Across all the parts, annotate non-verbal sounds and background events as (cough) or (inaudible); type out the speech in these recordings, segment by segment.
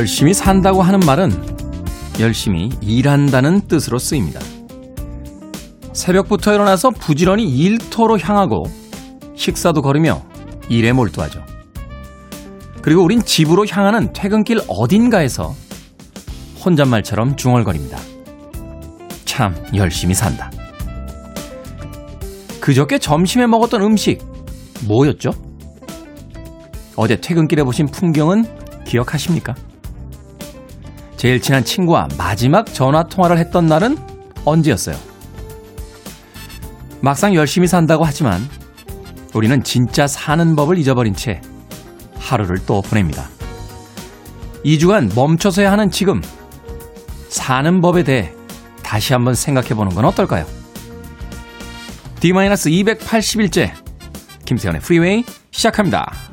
열심히 산다고 하는 말은 열심히 일한다는 뜻으로 쓰입니다. 새벽부터 일어나서 부지런히 일터로 향하고 식사도 거르며 일에 몰두하죠. 그리고 우린 집으로 향하는 퇴근길 어딘가에서 혼잣말처럼 중얼거립니다. 참 열심히 산다. 그저께 점심에 먹었던 음식 뭐였죠? 어제 퇴근길에 보신 풍경은 기억하십니까? 제일 친한 친구와 마지막 전화 통화를 했던 날은 언제였어요? 막상 열심히 산다고 하지만 우리는 진짜 사는 법을 잊어버린 채 하루를 또 보냅니다. 2주간 멈춰서야 하는 지금 사는 법에 대해 다시 한번 생각해 보는 건 어떨까요? D-280일째 김세현의 프리웨이 시작합니다.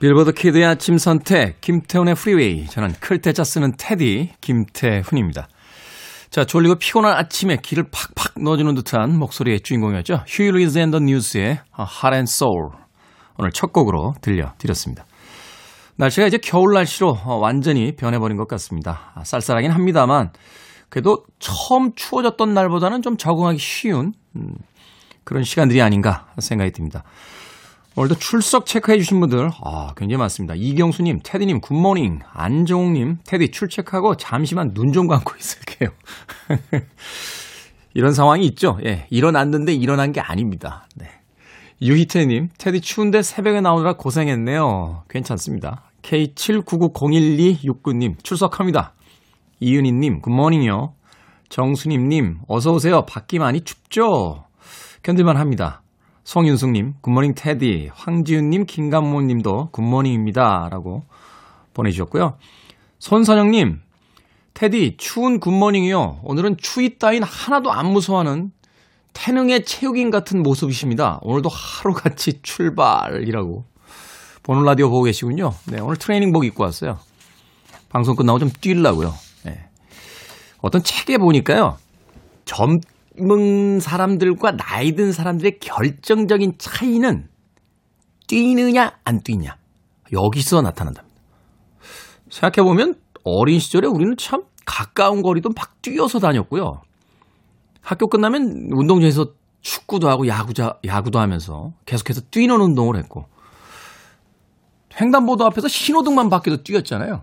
빌보드 키드의 아침 선택, 김태훈의 프리웨이. 저는 클 태 자 쓰는 테디, 김태훈입니다. 자, 졸리고 피곤한 아침에 기를 팍팍 넣어주는 듯한 목소리의 주인공이었죠. Huey Lewis and the News의 Heart and Soul. 오늘 첫 곡으로 들려드렸습니다. 날씨가 이제 겨울 날씨로 어, 완전히 변해버린 것 같습니다. 아, 쌀쌀하긴 합니다만, 그래도 처음 추워졌던 날보다는 좀 적응하기 쉬운 음, 그런 시간들이 아닌가 생각이 듭니다. 오늘도 출석 체크해 주신 분들 아, 굉장히 많습니다. 이경수님, 테디님, 굿모닝, 안정욱님, 테디 출첵하고 잠시만 눈 좀 감고 있을게요. (laughs) 이런 상황이 있죠. 예, 일어났는데 일어난 게 아닙니다. 네. 유희태님, 테디 추운데 새벽에 나오느라 고생했네요. 괜찮습니다. K79901269님, 출석합니다. 이은희님, 굿모닝이요. 정수님님, 어서 오세요. 밖이 많이 춥죠? 견딜만 합니다. 송윤숙님, good morning 테디, 황지윤님, 김감모님도 good morning입니다. 라고 보내주셨고요. 손선영님, 테디, 추운 good morning이요. 오늘은 추위 따윈 하나도 안 무서워하는 태능의 체육인 같은 모습이십니다. 오늘도 하루같이 출발이라고. 보는 라디오 보고 계시군요. 네, 오늘 트레이닝복 입고 왔어요. 방송 끝나고 좀 뛰려고요. 네. 어떤 책에 보니까요. 점, 젊은 사람들과 나이 든 사람들의 결정적인 차이는 뛰느냐 안 뛰냐 여기서 나타난답니다. 생각해 보면 어린 시절에 우리는 참 가까운 거리도 막 뛰어서 다녔고요. 학교 끝나면 운동장에서 축구도 하고 야구자, 야구도 하면서 계속해서 뛰는 운동을 했고 횡단보도 앞에서 신호등만 바뀌도 뛰었잖아요.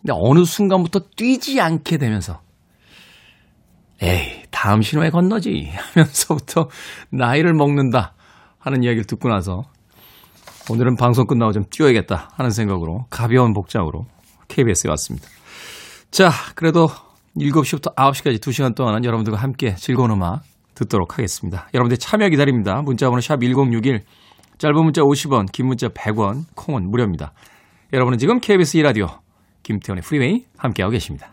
근데 어느 순간부터 뛰지 않게 되면서 에이, 다음 신호에 건너지 하면서부터 나이를 먹는다 하는 이야기를 듣고 나서 오늘은 방송 끝나고 좀 뛰어야겠다 하는 생각으로 가벼운 복장으로 KBS에 왔습니다. 자, 그래도 7시부터 9시까지 2시간 동안은 여러분들과 함께 즐거운 음악 듣도록 하겠습니다. 여러분들 참여 기다립니다. 문자번호 샵 1061, 짧은 문자 50원, 긴 문자 100원, 콩은 무료입니다. 여러분은 지금 KBS 2라디오 김태훈의 프리웨이 함께하고 계십니다.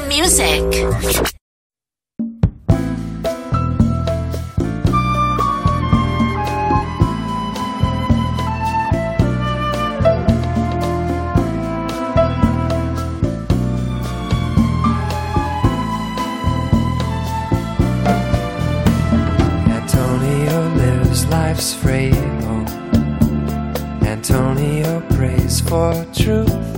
the music. life's fraying. Antonio prays for truth.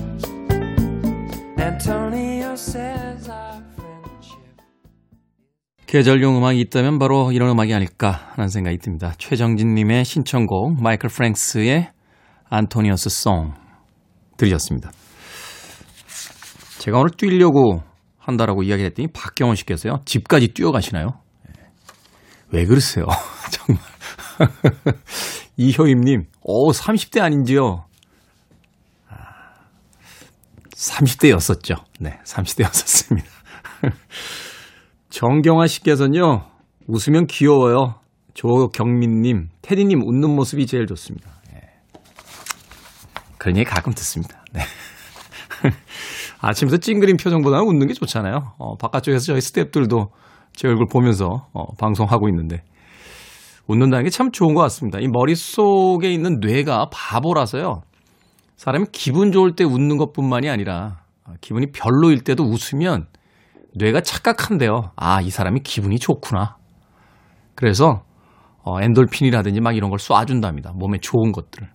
계절용 음악이 있다면 바로 이런 음악이 아닐까 하는 생각이 듭니다. 최정진님의 신청곡 마이클 프랭스의 안토니어스 송 들으셨습니다. 제가 오늘 뛰려고 한다라고 이야기를 했더니 박경원 씨께서요. 집까지 뛰어가시나요? 왜 그러세요? (laughs) 정말. (laughs) 이효임님, 오, 30대 아닌지요? 30대였었죠. 네, 30대였었습니다. (laughs) 정경화 씨께서는요, 웃으면 귀여워요. 조경민님, 테디님 웃는 모습이 제일 좋습니다. 네. 그런 얘기 가끔 듣습니다. 네. (laughs) 아침부터 찡그린 표정보다는 웃는 게 좋잖아요. 어, 바깥쪽에서 저희 스태프들도 제 얼굴 보면서 어, 방송하고 있는데 웃는다는 게 참 좋은 것 같습니다. 이 머릿속에 있는 뇌가 바보라서요. 사람이 기분 좋을 때 웃는 것뿐만이 아니라 기분이 별로일 때도 웃으면 뇌가 착각한대요. 아, 이 사람이 기분이 좋구나. 그래서 어, 엔돌핀이라든지 막 이런 걸 쏴준답니다. 몸에 좋은 것들을.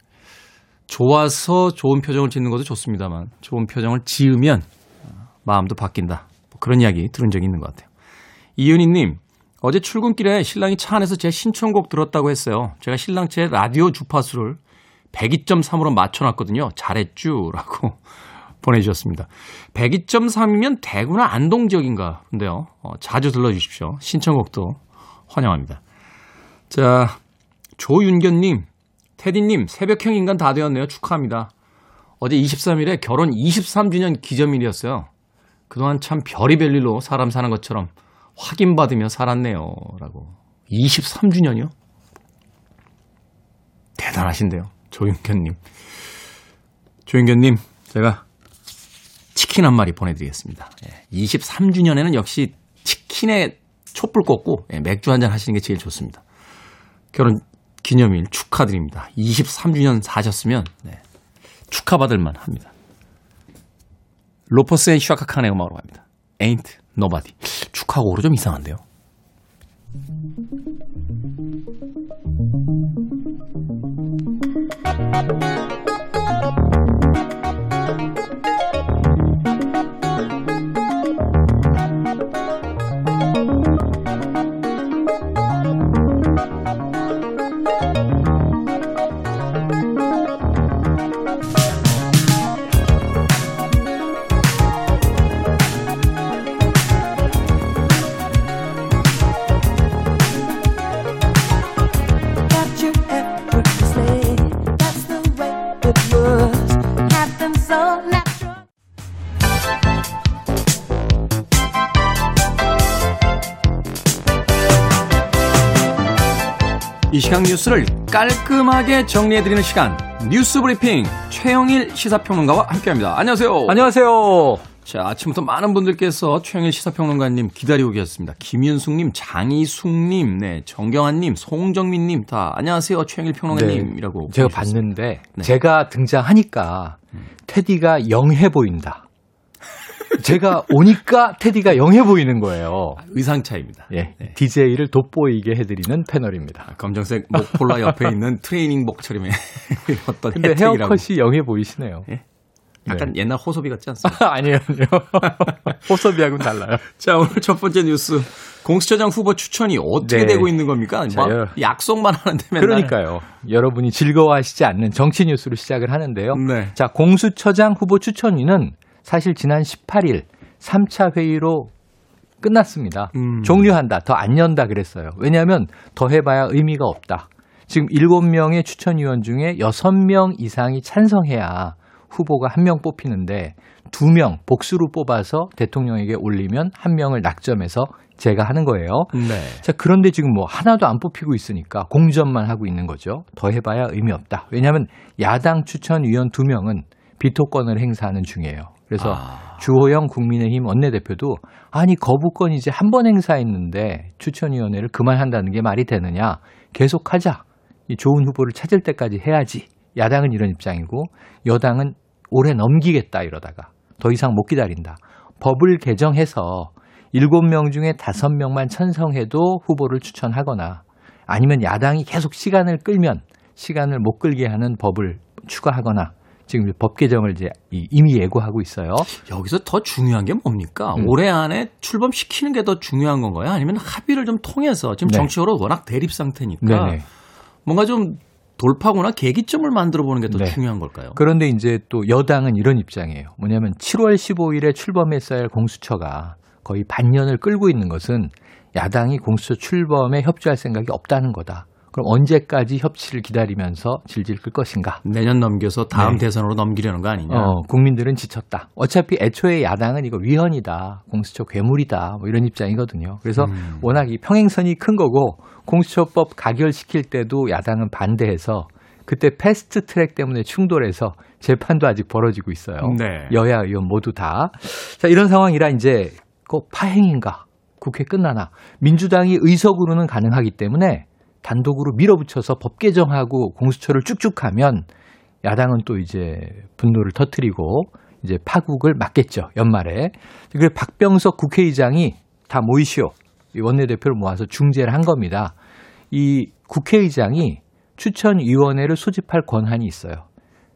좋아서 좋은 표정을 짓는 것도 좋습니다만 좋은 표정을 지으면 마음도 바뀐다. 뭐 그런 이야기 들은 적이 있는 것 같아요. 이윤희님, 어제 출근길에 신랑이 차 안에서 제 신청곡 들었다고 했어요. 제가 신랑 제 라디오 주파수를 102.3으로 맞춰놨거든요. 잘했쥬. 라고 보내주셨습니다. 102.3이면 대구나 안동 지역인가 본데요. 어, 자주 들러주십시오. 신청곡도 환영합니다. 자, 조윤견님, 테디님, 새벽형 인간 다 되었네요. 축하합니다. 어제 23일에 결혼 23주년 기념일이었어요. 그동안 참 별의별 일로 사람 사는 것처럼 확인받으며 살았네요. 라고. 23주년이요? 대단하신데요. 조윤견님. 조윤견님, 제가 치킨 한 마리 보내드리겠습니다. 23주년에는 역시 치킨에 촛불 꽂고 예, 맥주 한 잔 하시는 게 제일 좋습니다. 결혼 기념일 축하드립니다. 23주년 사셨으면 네, 축하받을 만 합니다. Rufus and Chaka Khan의 음악으로 갑니다. Ain't Nobody. 축하곡으로 좀 이상한데요. 이 시간 뉴스를 깔끔하게 정리해드리는 시간 뉴스 브리핑 최영일 시사평론가와 함께합니다. 안녕하세요. 안녕하세요. 자 아침부터 많은 분들께서 최영일 시사평론가님 기다리고 계셨습니다. 김윤숙님, 장이숙님, 네 정경환님, 송정민님 다 안녕하세요 최영일 평론가님이라고 제가 보내주셨습니다. 봤는데 네. 제가 등장하니까 테디가 영해 보인다. 제가 오니까 테디가 영해 보이는 거예요. 의상 차입니다. 예, 네. DJ를 돋보이게 해드리는 패널입니다. 검정색 목폴라 옆에 있는 트레이닝복 처럼의 (laughs) 어떤 근데 혜택이라고. 헤어컷이 영해 보이시네요. 예? 약간 옛날 호소비 같지 않습니까? (laughs) 아니에요, 아니에요. (laughs) 호섭이하고는 달라요. 자, 오늘 첫 번째 뉴스. 공수처장 후보 추천이 어떻게 네. 되고 있는 겁니까? 자, 여- 막 약속만 하는데 맨날. 그러니까요. 여러분이 즐거워하시지 않는 정치 뉴스로 시작을 하는데요. 네. 자, 공수처장 후보 추천위는 사실 지난 18일 3차 회의로 끝났습니다. 음. 종료한다. 더 안 연다 그랬어요. 왜냐하면 더 해봐야 의미가 없다. 지금 7명의 추천위원 중에 6명 이상이 찬성해야 후보가 한 명 뽑히는데 2명 복수로 뽑아서 대통령에게 올리면 한 명을 낙점해서 제가 하는 거예요. 네. 자, 그런데 지금 뭐 하나도 안 뽑히고 있으니까 공전만 하고 있는 거죠. 더 해봐야 의미 없다. 왜냐하면 야당 추천위원 두 명은 비토권을 행사하는 중이에요. 그래서 아. 주호영 국민의힘 원내대표도 아니 거부권 이제 한 번 행사했는데 추천위원회를 그만한다는 게 말이 되느냐? 계속하자. 이 좋은 후보를 찾을 때까지 해야지. 야당은 이런 입장이고 여당은 올해 넘기겠다 이러다가 더 이상 못 기다린다. 법을 개정해서 7명 중에 5명만 찬성해도 후보를 추천하거나 아니면 야당이 계속 시간을 끌면 시간을 못 끌게 하는 법을 추가하거나 지금 법 개정을 이제 이- 이미 예고하고 있어요. 여기서 더 중요한 게 뭡니까? 음. 올해 안에 출범시키는 게 더 중요한 건가요? 아니면 합의를 좀 통해서 지금 네. 정치적으로 워낙 대립 상태니까 네네. 뭔가 좀 돌파구나 계기점을 만들어 보는 게더 네. 중요한 걸까요? 그런데 이제 또 여당은 이런 입장이에요. 뭐냐면 7월 15일에 출범했어야 할 공수처가 거의 반년을 끌고 있는 것은 야당이 공수처 출범에 협조할 생각이 없다는 거다. 그럼 언제까지 협치를 기다리면서 질질 끌 것인가? 내년 넘겨서 다음 네. 대선으로 넘기려는 거 아니냐? 어, 국민들은 지쳤다. 어차피 애초에 야당은 이거 위헌이다. 공수처 괴물이다. 뭐 이런 입장이거든요. 그래서 음. 워낙 이 평행선이 큰 거고 공수처법 가결시킬 때도 야당은 반대해서 그때 패스트 트랙 때문에 충돌해서 재판도 아직 벌어지고 있어요. 네. 여야 의원 모두 다. 자, 이런 상황이라 이제 꼭 파행인가? 국회 끝나나? 민주당이 의석으로는 가능하기 때문에 단독으로 밀어붙여서 법 개정하고 공수처를 쭉쭉 하면 야당은 또 이제 분노를 터트리고 이제 파국을 맞겠죠. 연말에. 그래서 박병석 국회의장이 다 모이시오. 이 원내대표를 모아서 중재를 한 겁니다. 이 국회의장이 추천위원회를 소집할 권한이 있어요.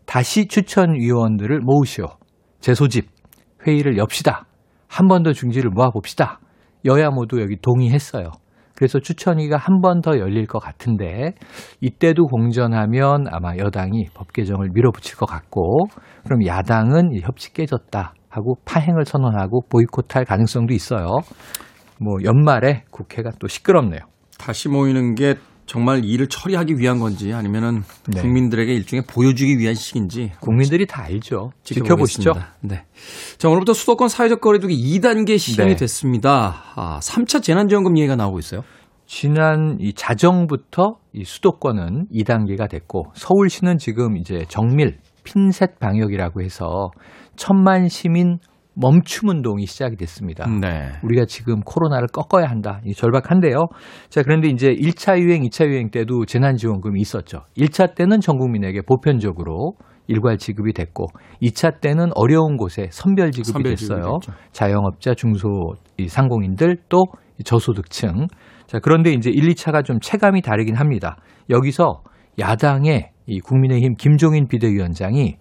다시 추천위원들을 모으시오. 재소집. 회의를 엽시다. 한 번 더 중지를 모아봅시다. 여야 모두 여기 동의했어요. 그래서 추천위가 한 번 더 열릴 것 같은데 이때도 공전하면 아마 여당이 법 개정을 밀어붙일 것 같고 그럼 야당은 이 협치 깨졌다 하고 파행을 선언하고 보이콧할 가능성도 있어요. 뭐 연말에 국회가 또 시끄럽네요. 다시 모이는 게 정말 일을 처리하기 위한 건지 아니면은 네. 국민들에게 일종의 보여주기 위한 식인지 국민들이 다 알죠. 지켜보시죠. 네. 자, 오늘부터 수도권 사회적 거리두기 2단계 시행이 네. 됐습니다. 아, 3차 재난지원금 얘기가 나오고 있어요. 지난 이 자정부터 이 수도권은 2단계가 됐고 서울시는 지금 이제 정밀 핀셋 방역이라고 해서 천만 시민 멈춤 운동이 시작이 됐습니다. 네. 우리가 지금 코로나를 꺾어야 한다. 이 절박한데요. 자, 그런데 이제 1차 유행, 2차 유행 때도 재난지원금이 있었죠. 1차 때는 전 국민에게 보편적으로 일괄 지급이 됐고 2차 때는 어려운 곳에 선별 지급이 선별 지급이 됐어요. 됐죠. 자영업자, 중소 이 상공인들 또 저소득층. 자, 그런데 이제 1, 2차가 좀 체감이 다르긴 합니다. 여기서 야당의 이 국민의힘 김종인 비대위원장이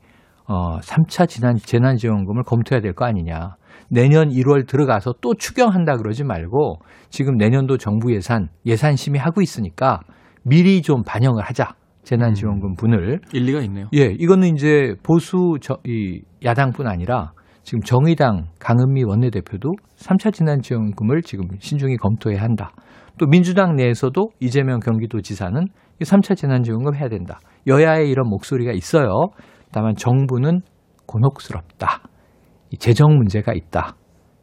어, 3차 지난 재난지원금을 검토해야 될 거 아니냐. 내년 1월 들어가서 또 추경한다 그러지 말고 지금 내년도 정부 예산 예산 심의하고 있으니까 미리 좀 반영을 하자. 재난지원금 분을. 일리가 있네요. 예, 이거는 이제 보수 저, 이 야당뿐 아니라 지금 정의당 강은미 원내대표도 3차 재난지원금을 지금 신중히 검토해야 한다. 또 민주당 내에서도 이재명 경기도지사는 이 3차 재난지원금 해야 된다. 여야의 이런 목소리가 있어요. 다만 정부는 곤혹스럽다. 이 재정 문제가 있다.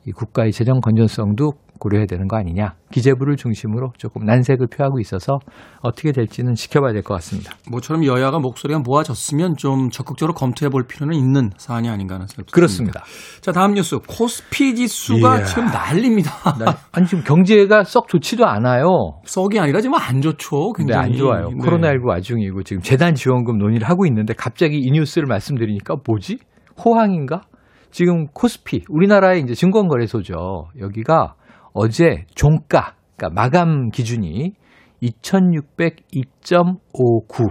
이 국가의 재정 건전성도 고려해야 되는 거 아니냐. 기재부를 중심으로 조금 난색을 표하고 있어서 어떻게 될지는 지켜봐야 될 것 같습니다. 모처럼 여야가 목소리가 모아졌으면 좀 적극적으로 검토해 볼 필요는 있는 사안이 아닌가 하는 생각이 그렇습니다. 듭니다. 자, 다음 뉴스. 코스피 지수가 이야. 지금 난립니다. 아니 지금 경제가 썩 좋지도 않아요. 썩이 아니라 지금 안 좋죠. 굉장히. 안 좋아요. 네. 코로나19 와중이고 지금 재단 지원금 논의를 하고 있는데 갑자기 이 뉴스를 말씀드리니까 뭐지? 호황인가? 지금 코스피 우리나라의 이제 증권거래소죠. 여기가 어제 종가 그러니까 마감 기준이 2602.59.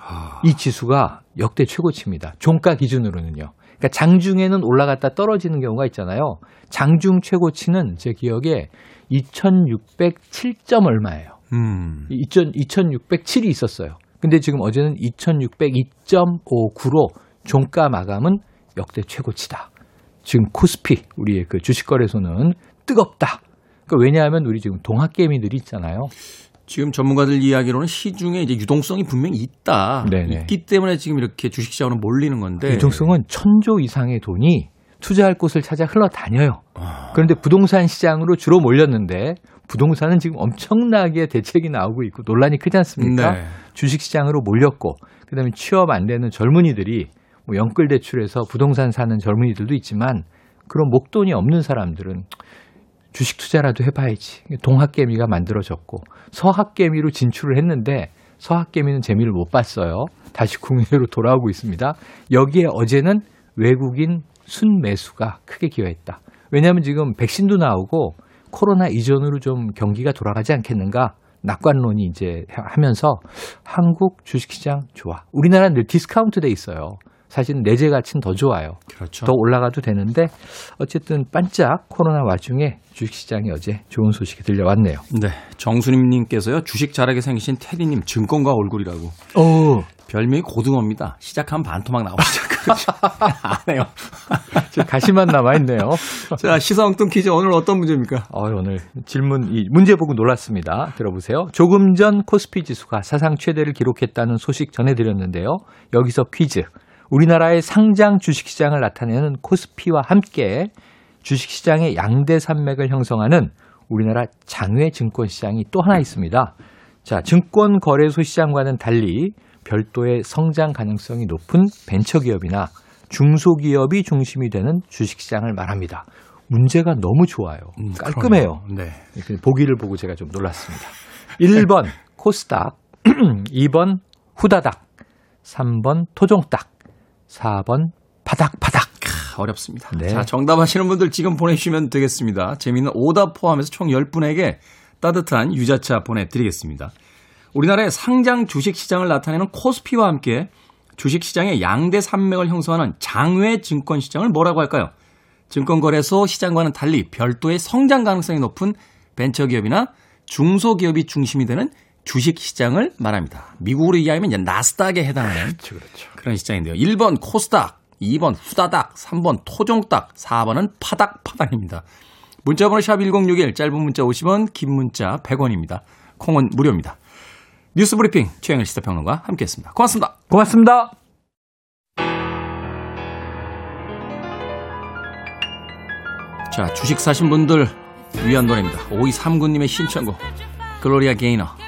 아, 이 지수가 역대 최고치입니다. 종가 기준으로는요. 그러니까 장중에는 올라갔다 떨어지는 경우가 있잖아요. 장중 최고치는 제 기억에 2607점 얼마예요. 음. 2000, 2607이 있었어요. 근데 지금 어제는 2602.59로 종가 마감은 역대 최고치다. 지금 코스피 우리의 그 주식 거래소는 뜨겁다. 그러니까 왜냐하면 우리 지금 동학개미들이 있잖아요. 지금 전문가들 이야기로는 시중에 이제 유동성이 분명히 있다. 네네. 있기 때문에 지금 이렇게 주식시장으로 몰리는 건데. 유동성은 천조 이상의 돈이 투자할 곳을 찾아 흘러다녀요. 아. 그런데 부동산 시장으로 주로 몰렸는데 부동산은 지금 엄청나게 대책이 나오고 있고 논란이 크지 않습니까? 네. 주식 시장으로 몰렸고 그다음에 취업 안 되는 젊은이들이 뭐 연끌 대출해서 부동산 사는 젊은이들도 있지만 그런 목돈이 없는 사람들은 주식 투자라도 해봐야지. 동학개미가 만들어졌고 서학개미로 진출을 했는데 서학개미는 재미를 못 봤어요. 다시 국내로 돌아오고 있습니다. 여기에 어제는 외국인 순매수가 크게 기여했다. 왜냐하면 지금 백신도 나오고 코로나 이전으로 좀 경기가 돌아가지 않겠는가 낙관론이 이제 하면서 한국 주식시장 좋아. 우리나라는 늘 디스카운트 돼 있어요. 사실은 내재 가치는 더 좋아요. 그렇죠. 더 올라가도 되는데 어쨌든 반짝 코로나 와중에 주식시장이 어제 좋은 소식이 들려왔네요. 네. 정수님님께서요, 주식 잘하게 생기신 테디님 증권가 얼굴이라고. 오, 별명이 고등어입니다. 시작하면 반토막 나오기 시작하죠. (laughs) 안 해요. (laughs) 가시만 남아있네요. (laughs) 자, 시사엉뚱 퀴즈 오늘 어떤 문제입니까? 어, 오늘 질문, 이 문제 보고 놀랐습니다. 들어보세요. 조금 전 코스피 지수가 사상 최대를 기록했다는 소식 전해드렸는데요. 여기서 퀴즈. 우리나라의 상장 주식시장을 나타내는 코스피와 함께 주식시장의 양대 산맥을 형성하는 우리나라 장외 증권시장이 또 하나 있습니다. 자, 증권 거래소 시장과는 달리 별도의 성장 가능성이 높은 벤처기업이나 중소기업이 중심이 되는 주식시장을 말합니다. 문제가 너무 좋아요. 음, 깔끔해요. 네. 그 보기를 보고 제가 좀 놀랐습니다. 1번 코스닥, (clears throat) 2번 후다닥, 3번 토종닥, 4번 파닥파닥. 아, 어렵습니다. 네. 자, 정답 아시는 분들 지금 보내주시면 되겠습니다. 재미있는 오답 포함해서 총 10분에게 따뜻한 유자차 보내드리겠습니다. 우리나라의 상장 주식시장을 나타내는 코스피와 함께 주식시장의 양대 산맥을 형성하는 장외 증권시장을 뭐라고 할까요? 증권거래소 시장과는 달리 별도의 성장 가능성이 높은 벤처기업이나 중소기업이 중심이 되는 주식 시장을 말합니다. 미국으로 이야기하면 이제 나스닥에 해당하는 그렇죠, 그렇죠. 그런 시장인데요. 1번 코스닥, 2번 후다닥, 3번 토종닥, 4번은 파닥파닥입니다. 문자번호 샵 1061, 짧은 문자 50원, 긴 문자 100원입니다. 콩은 무료입니다. 뉴스 브리핑 최영일 시사평론가 함께했습니다. 고맙습니다. 고맙습니다. 자, 주식 사신 분들 위한 노래입니다. 5239님의 신청곡 글로리아 게이너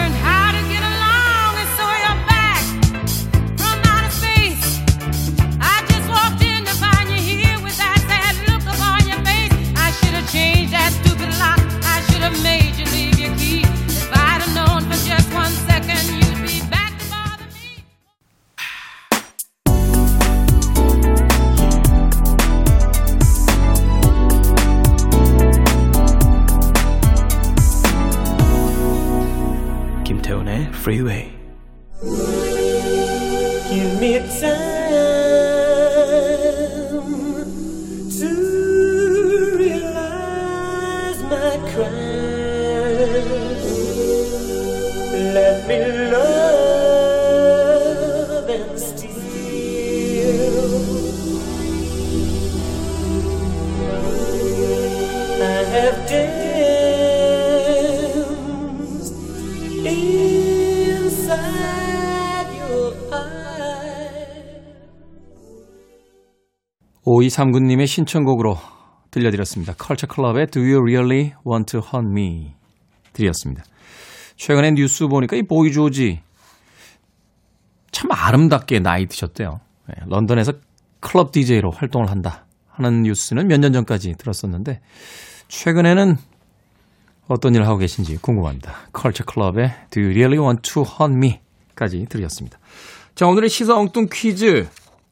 Freeway. 5239님의 신청곡으로 들려드렸습니다. 컬처 클럽의 Do You Really Want to Hunt Me 드렸습니다. 최근에 뉴스 보니까 이 보이 조지 참 아름답게 나이 드셨대요. 네, 런던에서 클럽 DJ로 활동을 한다 하는 뉴스는 몇 년 전까지 들었었는데 최근에는 어떤 일을 하고 계신지 궁금합니다. 컬처 클럽의 Do You Really Want to Hunt Me?까지 드렸습니다. 자, 오늘의 시사 엉뚱 퀴즈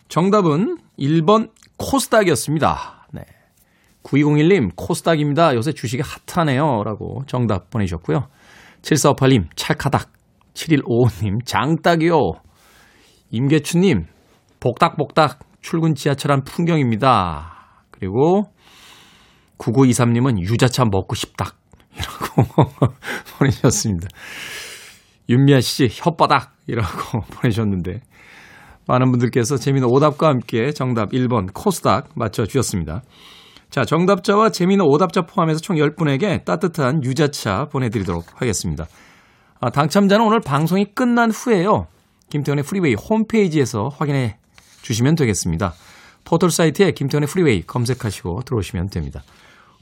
정답은 1번 코스닥이었습니다. 네. 9201님, 코스닥입니다. 요새 주식이 핫하네요. 라고 정답 보내주셨고요. 7458님, 찰카닥. 7155님, 장딱이요. 임계춘님, 복닥복닥. 출근 지하철 한 풍경입니다. 그리고 9923님은 유자차 먹고 싶다. 이라고 (laughs) 보내주셨습니다. 윤미아 씨, 혓바닥. 이라고 (laughs) 보내주셨는데. 많은 분들께서 재미있는 오답과 함께 정답 1번 코스닥 맞춰주셨습니다. 자, 정답자와 재미있는 오답자 포함해서 총 10분에게 따뜻한 유자차 보내드리도록 하겠습니다. 아, 당첨자는 오늘 방송이 끝난 후에요. 김태훈의 프리웨이 홈페이지에서 확인해 주시면 되겠습니다. 포털 사이트에 김태훈의 프리웨이 검색하시고 들어오시면 됩니다.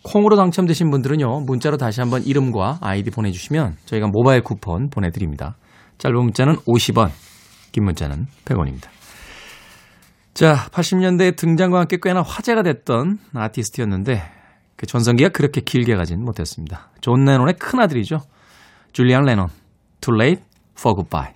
콩으로 당첨되신 분들은요, 문자로 다시 한번 이름과 아이디 보내주시면 저희가 모바일 쿠폰 보내드립니다. 짧은 문자는 50원, 긴 문자는 100원입니다. 자, 80년대 등장과 함께 꽤나 화제가 됐던 아티스트였는데 그 전성기가 그렇게 길게 가진 못했습니다. 존 레논의 큰아들이죠. 줄리안 레논, Too Late for Goodbyes.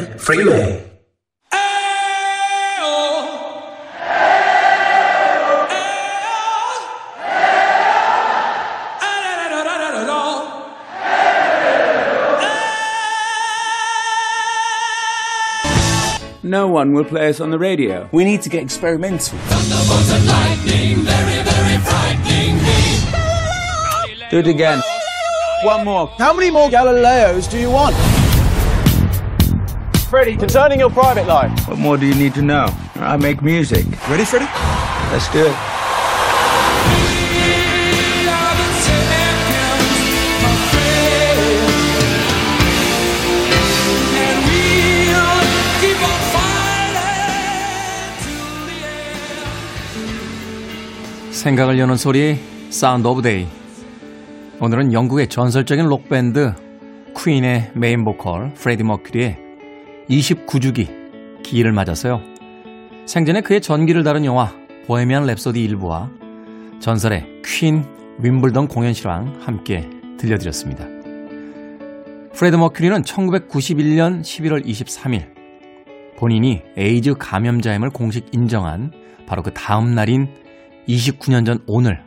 Man Freeway. No one will play us on the radio. We need to get experimental. Thunderbolts and lightning, very, very frightening me. Do it again. One more. How many more Galileos do you want? Freddie, concerning your private life. What more do you need to know? I make music. Ready, Freddie? Let's do it. 생각을 여는 소리 Sound of Day 오늘은 영국의 전설적인 록밴드 퀸의 메인 보컬 프레디 머큐리의 29주기 기일을 맞아서요 생전에 그의 전기를 다룬 영화 보헤미안 랩소디 일부와 전설의 퀸 윔블던 공연 실황 함께 들려드렸습니다 프레드 머큐리는 1991년 11월 23일 본인이 에이즈 감염자임을 공식 인정한 바로 그 다음 날인 29년 전 오늘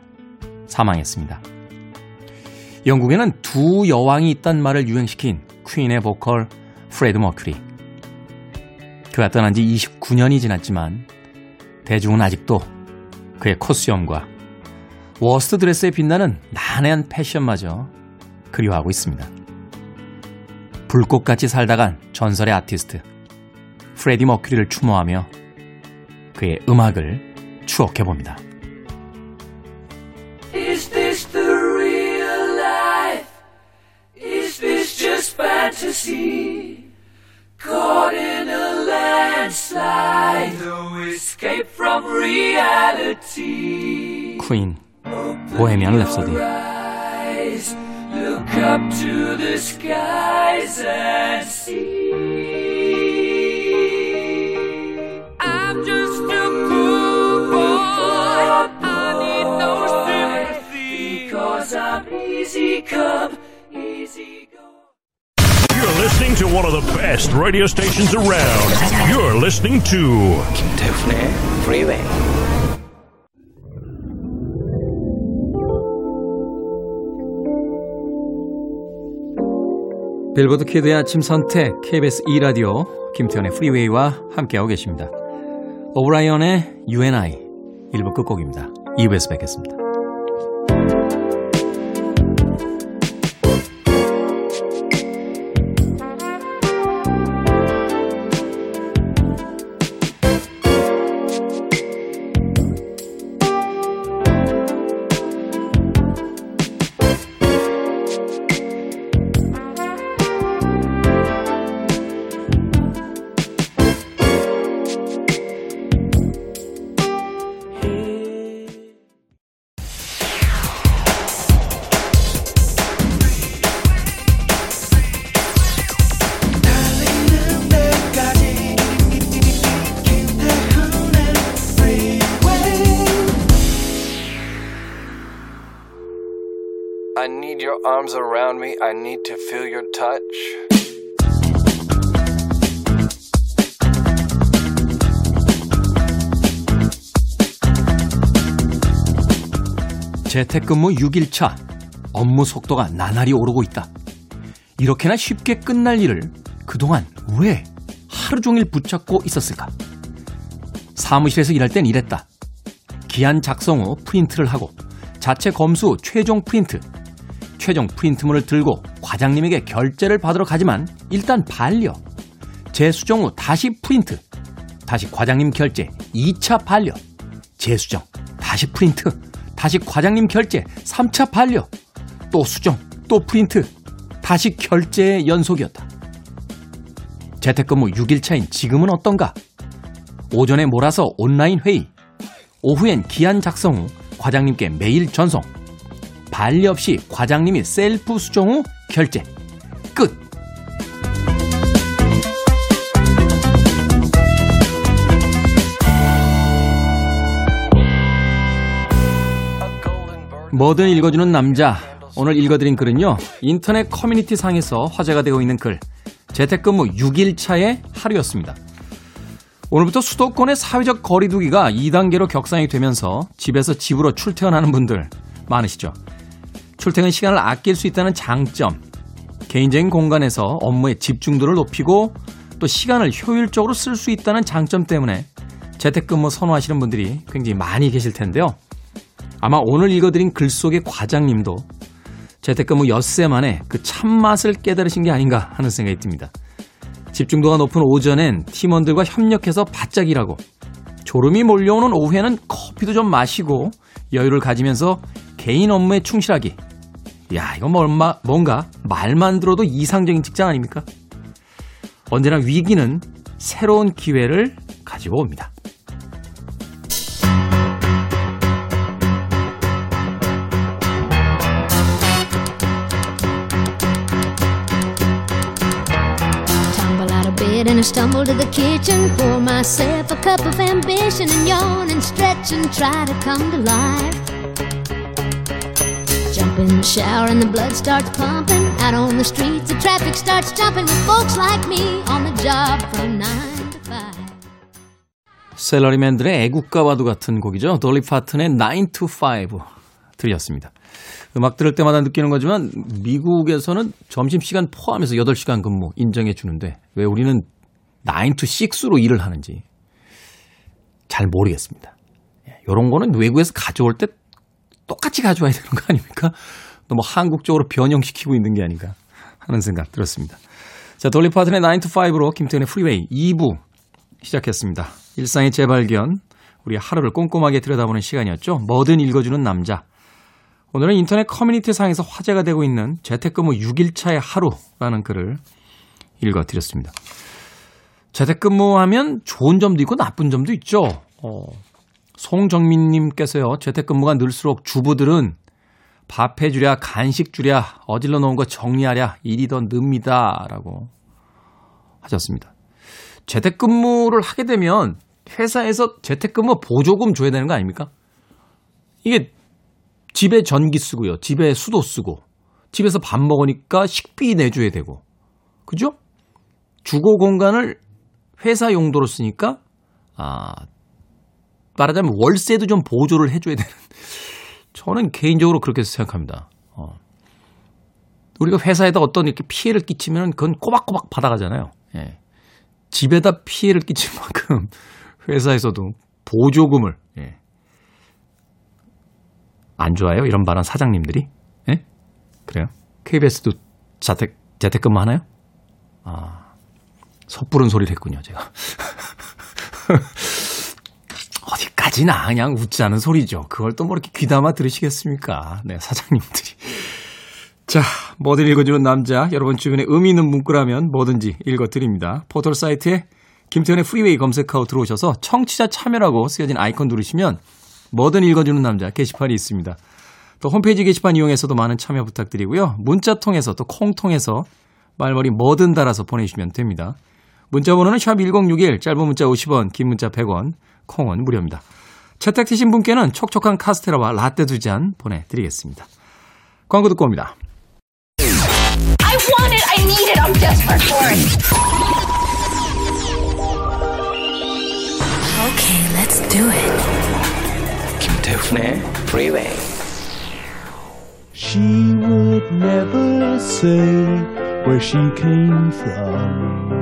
사망했습니다. 영국에는 두 여왕이 있단 말을 유행시킨 퀸의 보컬 프레드 머큐리. 그가 떠난 지 29년이 지났지만 대중은 아직도 그의 콧수염과 worst dress에 빛나는 난해한 패션마저 그리워하고 있습니다. 불꽃같이 살다간 전설의 아티스트 프레디 머큐리를 추모하며 그의 음악을 추억해 봅니다. Is this the real life? Is this just fantasy? landslide, no escape from reality. Queen, Bohemian Rhapsody. Look up to the skies and see. I'm just a poor boy. I need no sympathy. Because I'm easy come, easy listening to one of the best radio stations around. You're listening to 김태훈의 Freeway. 빌보드 키드의 아침 선택 KBS 2 라디오 김태현의 프리웨이와 함께하고 계십니다. 오브라이언의 UNI 1부 끝곡입니다. 2부에서 뵙겠습니다. To feel your touch. 재택근무 6일차 업무 속도가 나날이 오르고 있다. 이렇게나 쉽게 끝날 일을 그동안 왜 하루 종일 붙잡고 있었을까? 사무실에서 일할 땐 이랬다. 기한 작성 후 프린트를 하고 자체 검수 후 최종 프린트. 최종 프린트물을 들고 과장님에게 결재를 받으러 가지만 일단 반려. 재수정 후 다시 프린트. 다시 과장님 결재 2차 반려. 재수정. 다시 프린트. 다시 과장님 결재 3차 반려. 또 수정. 또 프린트. 다시 결재의 연속이었다. 재택근무 6일차인 지금은 어떤가? 오전에 몰아서 온라인 회의. 오후엔 기안 작성 후 과장님께 메일 전송. 반려 없이 과장님이 셀프 수정 후 결재. 끝. 뭐든 읽어주는 남자. 오늘 읽어드린 글은요. 인터넷 커뮤니티 상에서 화제가 되고 있는 글. 재택근무 6일차의 하루였습니다. 오늘부터 수도권의 사회적 거리두기가 2단계로 격상이 되면서 집에서 집으로 출퇴근하는 분들 많으시죠. 출퇴근 시간을 아낄 수 있다는 장점, 개인적인 공간에서 업무의 집중도를 높이고 또 시간을 효율적으로 쓸 수 있다는 장점 때문에 재택근무 선호하시는 분들이 굉장히 많이 계실 텐데요. 아마 오늘 읽어드린 글 속의 과장님도 재택근무 엿새 만에 그 참맛을 깨달으신 게 아닌가 하는 생각이 듭니다. 집중도가 높은 오전엔 팀원들과 협력해서 바짝 일하고 졸음이 몰려오는 오후에는 커피도 좀 마시고 여유를 가지면서 개인 업무에 충실하기. 야, 이건 뭔가, 뭔가 말만 들어도 이상적인 직장 아닙니까? 언제나 위기는 새로운 기회를 가지고 옵니다. Jump in the shower and the blood starts pumping. Out on the streets, the traffic starts jumping with folks like me on the job from 9 to 5. 셀러리맨들의 애국가와도 같은 곡이죠. 돌리 파튼의 9 to 5 들렸습니다. 음악 들을 때마다 느끼는 거지만 미국에서는 점심시간 포함해서 8시간 근무 인정해 주는데 왜 우리는 9 to 6로 일을 하는지 잘 모르겠습니다. 이런 거는 외국에서 가져올 때 똑같이 가져와야 되는 거 아닙니까? 너무 한국 적으로 변형시키고 있는 게 아닌가 하는 생각 들었습니다. 자, 돌리 파튼의 9 to 5로 김태현의 프리웨이 2부 시작했습니다. 일상의 재발견, 우리 하루를 꼼꼼하게 들여다보는 시간이었죠. 뭐든 읽어주는 남자. 오늘은 인터넷 커뮤니티 상에서 화제가 되고 있는 재택근무 6일차의 하루라는 글을 읽어드렸습니다. 재택근무하면 좋은 점도 있고 나쁜 점도 있죠. 어, 송정민님께서요, 재택근무가 늘수록 주부들은 밥 해 주랴, 간식 주랴, 어질러 놓은 거 정리하랴, 일이 더 늡니다. 라고 하셨습니다. 재택근무를 하게 되면 회사에서 재택근무 보조금 줘야 되는 거 아닙니까? 이게 집에 전기 쓰고요. 집에 수도 쓰고. 집에서 밥 먹으니까 식비 내줘야 되고. 그죠? 주거 공간을 회사 용도로 쓰니까, 아, 말하자면 월세도 좀 보조를 해줘야 되는. 저는 개인적으로 그렇게 생각합니다. 어. 우리가 회사에다 어떤 이렇게 피해를 끼치면 그건 꼬박꼬박 받아가잖아요. 예. 집에다 피해를 끼친 만큼 (laughs) 회사에서도 보조금을 예. 안 좋아요? 이런 말한 사장님들이? 예? 그래요? KBS도 자택, 재택근무 하나요? 아, 섣부른 소리를 했군요, 제가. (laughs) 어디까지나 그냥 웃자는 소리죠. 그걸 또 뭐 이렇게 귀담아 들으시겠습니까? 네, 사장님들이. 자, 뭐든 읽어주는 남자. 여러분 주변에 의미 있는 문구라면 뭐든지 읽어드립니다. 포털 사이트에 김태현의 프리웨이 검색하고 들어오셔서 청취자 참여라고 쓰여진 아이콘 누르시면 뭐든 읽어주는 남자 게시판이 있습니다. 또 홈페이지 게시판 이용해서도 많은 참여 부탁드리고요. 문자 통해서 또 콩 통해서 말머리 뭐든 달아서 보내주시면 됩니다. 문자 번호는 샵 1061 짧은 문자 50원 긴 문자 100원 콩은 무료입니다. 채택되신 분께는 촉촉한 카스테라와 라떼 두 잔 보내드리겠습니다. 광고 듣고 옵니다. I want it. I need it. I'm desperate for it. Okay, let's do it. 김태훈의 Freeway. She would never say where she came from.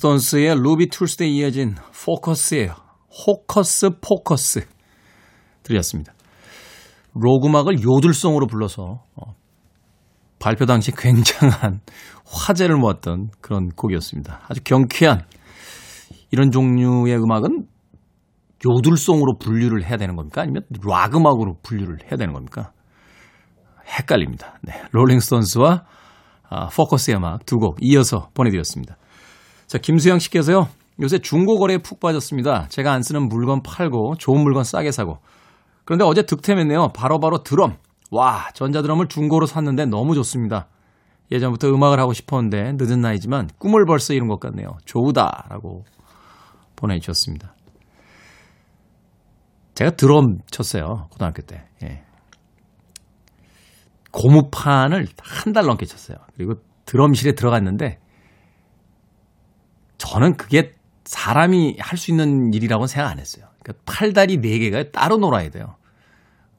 스톤스의 Ruby Tuesday에 이어진 포커스의 Hocus Pocus 들렸습니다. 록 음악을 요들송으로 불러서 어, 발표 당시 굉장한 (laughs) 화제를 모았던 그런 곡이었습니다. 아주 경쾌한 이런 종류의 음악은 요들송으로 분류를 해야 되는 겁니까? 아니면 락 음악으로 분류를 해야 되는 겁니까? 헷갈립니다. 네, 롤링스톤스와 아, 포커스의 음악 두 곡 이어서 보내드렸습니다. 자, 김수영 씨께서요. 요새 중고 거래에 푹 빠졌습니다. 제가 안 쓰는 물건 팔고 좋은 물건 싸게 사고. 그런데 어제 득템했네요. 바로바로 바로 드럼. 와, 전자드럼을 중고로 샀는데 너무 좋습니다. 예전부터 음악을 하고 싶었는데 늦은 나이지만 꿈을 벌써 이룬 것 같네요. 좋으다라고 보내주셨습니다. 제가 드럼 쳤어요. 고등학교 때. 예. 고무판을 한 달 넘게 쳤어요. 그리고 드럼실에 들어갔는데 저는 그게 사람이 할 수 있는 일이라고는 생각 안 했어요. 그러니까 팔다리 4개가 따로 놀아야 돼요.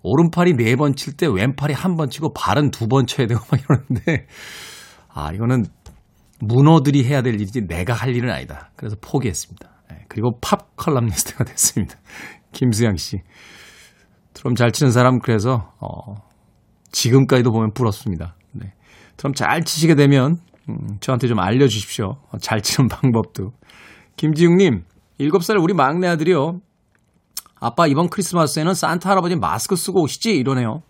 오른팔이 4번 칠 때 왼팔이 한 번 치고 발은 두 번 쳐야 되고 막 이러는데 아 이거는 문어들이 해야 될 일이지 내가 할 일은 아니다. 그래서 포기했습니다. 네, 그리고 팝 칼럼니스트가 (laughs) 됐습니다. 김수양 씨. 드럼 잘 치는 사람 그래서 어, 지금까지도 보면 부럽습니다. 네. 드럼 잘 치시게 되면 음, 저한테 좀 알려주십시오. 어, 잘 치는 방법도. 김지웅님, 7살 우리 막내 아들이요. 아빠 이번 크리스마스에는 산타 할아버지 마스크 쓰고 오시지? 이러네요.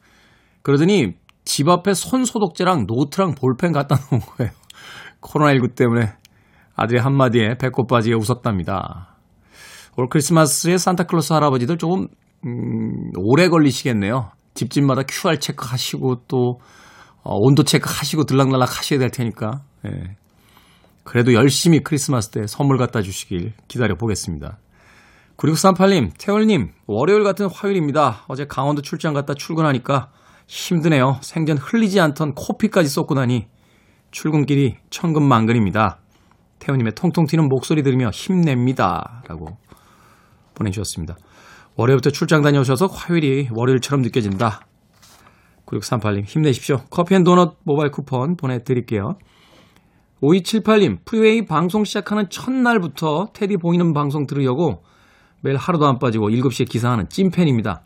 그러더니 집 앞에 손 소독제랑 노트랑 볼펜 갖다 놓은 거예요. (laughs) 코로나19 때문에 아들이 한마디에 배꼽 빠지게 웃었답니다. 올 크리스마스에 산타클로스 할아버지들 조금 음, 오래 걸리시겠네요. 집집마다 QR 체크하시고 또 어, 온도 체크하시고 들락날락 하셔야 될 테니까 예. 그래도 열심히 크리스마스 때 선물 갖다 주시길 기다려 보겠습니다. 그리고 38님, 태월님, 월요일 같은 화요일입니다. 어제 강원도 출장 갔다 출근하니까 힘드네요. 생전 흘리지 않던 코피까지 쏟고 나니 출근길이 천근만근입니다. 태호님의 통통 튀는 목소리 들으며 힘냅니다. 라고 보내주셨습니다. 월요일부터 출장 다녀오셔서 화요일이 월요일처럼 느껴진다. 9638님 힘내십시오. 커피 and 도넛 모바일 쿠폰 보내드릴게요. 5278님 프리웨이 방송 시작하는 첫날부터 테디 보이는 방송 들으려고 매일 하루도 안 빠지고 7시에 기상하는 찐팬입니다.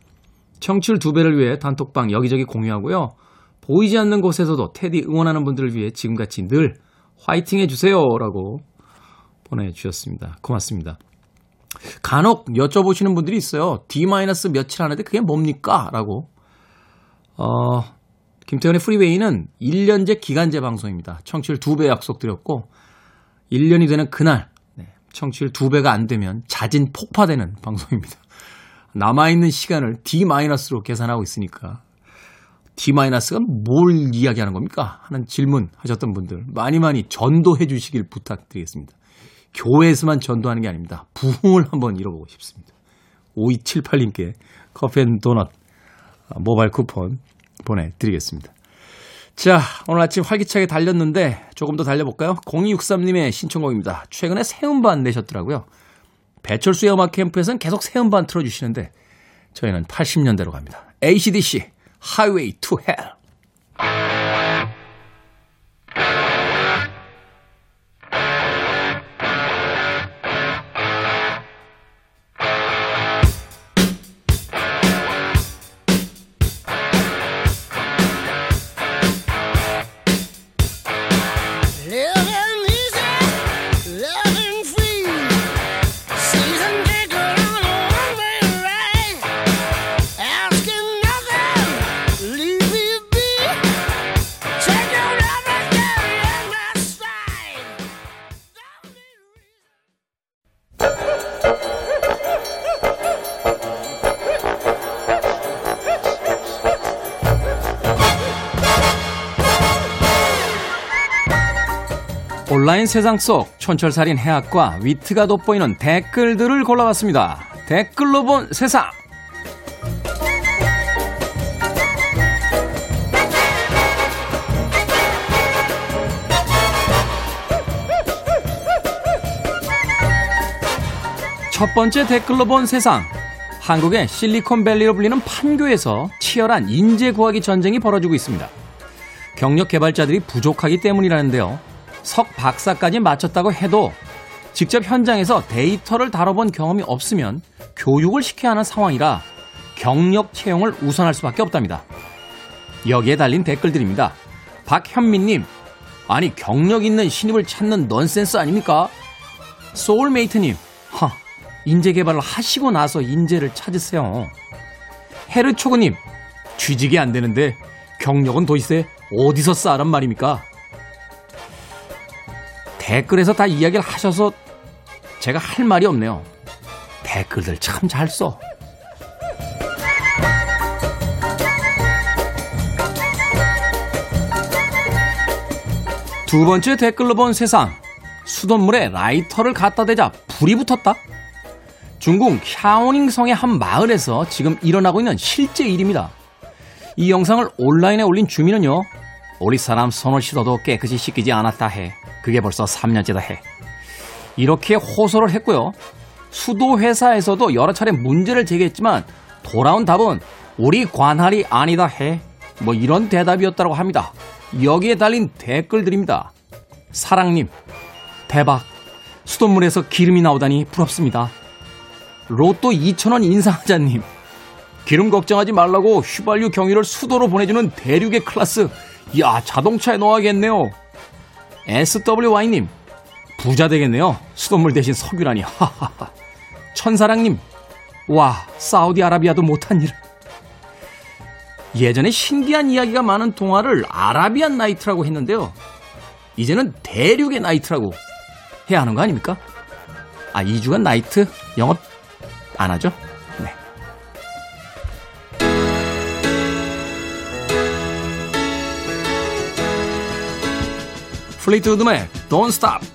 청취율 두 배를 위해 단톡방 여기저기 공유하고요. 보이지 않는 곳에서도 테디 응원하는 분들을 위해 지금같이 늘 화이팅 해주세요. 라고 보내주셨습니다. 고맙습니다. 간혹 여쭤보시는 분들이 있어요. D- 며칠 하는데 그게 뭡니까? 라고. 어, 김태현의 프리웨이는 1년제 기간제 방송입니다. 청취율 2배 약속드렸고, 1년이 되는 그날, 네, 청취율 2배가 안 되면 자진 폭파되는 (laughs) 방송입니다. 남아있는 시간을 D-로 계산하고 있으니까, 테디가 뭘 이야기하는 겁니까? 하는 질문 하셨던 분들, 많이 많이 전도해 주시길 부탁드리겠습니다. 교회에서만 전도하는 게 아닙니다. 부흥을 한번 이뤄보고 싶습니다. 5278님께 커피 and 도넛 모바일 쿠폰 보내드리겠습니다. 자, 오늘 아침 활기차게 달렸는데 조금 더 달려볼까요? 0263님의 신청곡입니다. 최근에 새 음반 내셨더라고요. 배철수의 음악 캠프에서는 계속 새 음반 틀어주시는데 저희는 80년대로 갑니다. ACDC, Highway to Hell. 온라인 세상 속 촌철살인 해학과 위트가 돋보이는 댓글들을 골라봤습니다. 댓글로 본 세상. 첫 번째 댓글로 본 세상. 한국의 실리콘밸리로 불리는 판교에서 치열한 인재 구하기 전쟁이 벌어지고 있습니다. 경력 개발자들이 부족하기 때문이라는데요. 석 박사까지 마쳤다고 해도 직접 현장에서 데이터를 다뤄본 경험이 없으면 교육을 시켜야 하는 상황이라 경력 채용을 우선할 수밖에 없답니다. 여기에 달린 댓글들입니다. 박현민님, 아니 경력 있는 신입을 찾는 넌센스 아닙니까? 소울메이트님, 하, 인재 개발을 하시고 나서 인재를 찾으세요. 헤르초그님, 취직이 안 되는데 경력은 도대체 어디서 쌓란 말입니까? 댓글에서 다 이야기를 하셔서 제가 할 말이 없네요. 댓글들 참 잘 써. 두 번째 댓글로 본 세상. 수돗물에 라이터를 갖다 대자 불이 붙었다? 중국 샤오닝 성의 한 마을에서 지금 일어나고 있는 실제 일입니다. 이 영상을 온라인에 올린 주민은요, 우리 사람 손을 씻어도 깨끗이 씻기지 않았다 해. 그게 벌써 3년째다 해. 이렇게 호소를 했고요. 수도 회사에서도 여러 차례 문제를 제기했지만 돌아온 답은 우리 관할이 아니다 해. 뭐 이런 대답이었다고 합니다. 여기에 달린 댓글들입니다. 사랑님, 대박. 수돗물에서 기름이 나오다니 부럽습니다. 로또 2천원 인상하자님. 기름 걱정하지 말라고 휘발유 경유를 수도로 보내주는 대륙의 클래스. 야, 자동차에 넣어야겠네요. SWY님, 부자 되겠네요. 수돗물 대신 석유라니. 하하하. 천사랑님, 와, 사우디아라비아도 못한 일. 예전에 신기한 이야기가 많은 동화를 아라비안 나이트라고 했는데요. 이제는 대륙의 나이트라고 해야 하는 거 아닙니까? 아, 2주간 나이트 영업 안 하죠? 네. 플리트우드 맥, Don't Stop.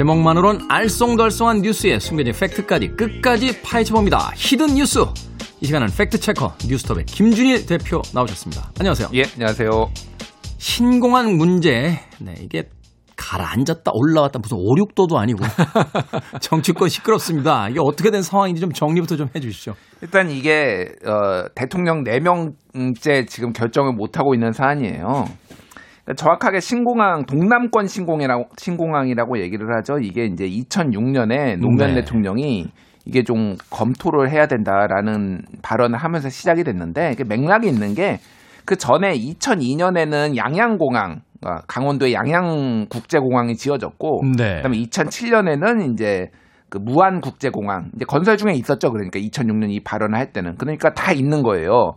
제목만으론 알쏭달쏭한 뉴스에 숨겨진 팩트까지 끝까지 파헤쳐봅니다. hidden 뉴스. 이 시간은 fact checker 뉴스톱의 김준일 대표 나오셨습니다. 안녕하세요. 예, 안녕하세요. 신공항 문제. 네, 이게 가라앉았다 올라왔다 무슨 5, 6도도 아니고 (laughs) 정치권 시끄럽습니다. 이게 어떻게 된 상황인지 좀 정리부터 좀 해주시죠. 일단 이게 어, 대통령 4명째 지금 결정을 못 하고 있는 사안이에요. 그러니까 정확하게 신공항 동남권 신공이라고 신공항이라고 얘기를 하죠. 이게 이제 2006년에 노무현 네. 대통령이 이게 좀 검토를 해야 된다라는 발언을 하면서 시작이 됐는데 이게 맥락이 있는 게 그 전에 2002년에는 양양공항 아, 강원도의 양양국제공항이 지어졌고 네. 그다음에 2007년에는 이제 그 무안국제공항 이제 건설 중에 있었죠. 그러니까 2006년 이 발언을 할 때는 그러니까 다 있는 거예요.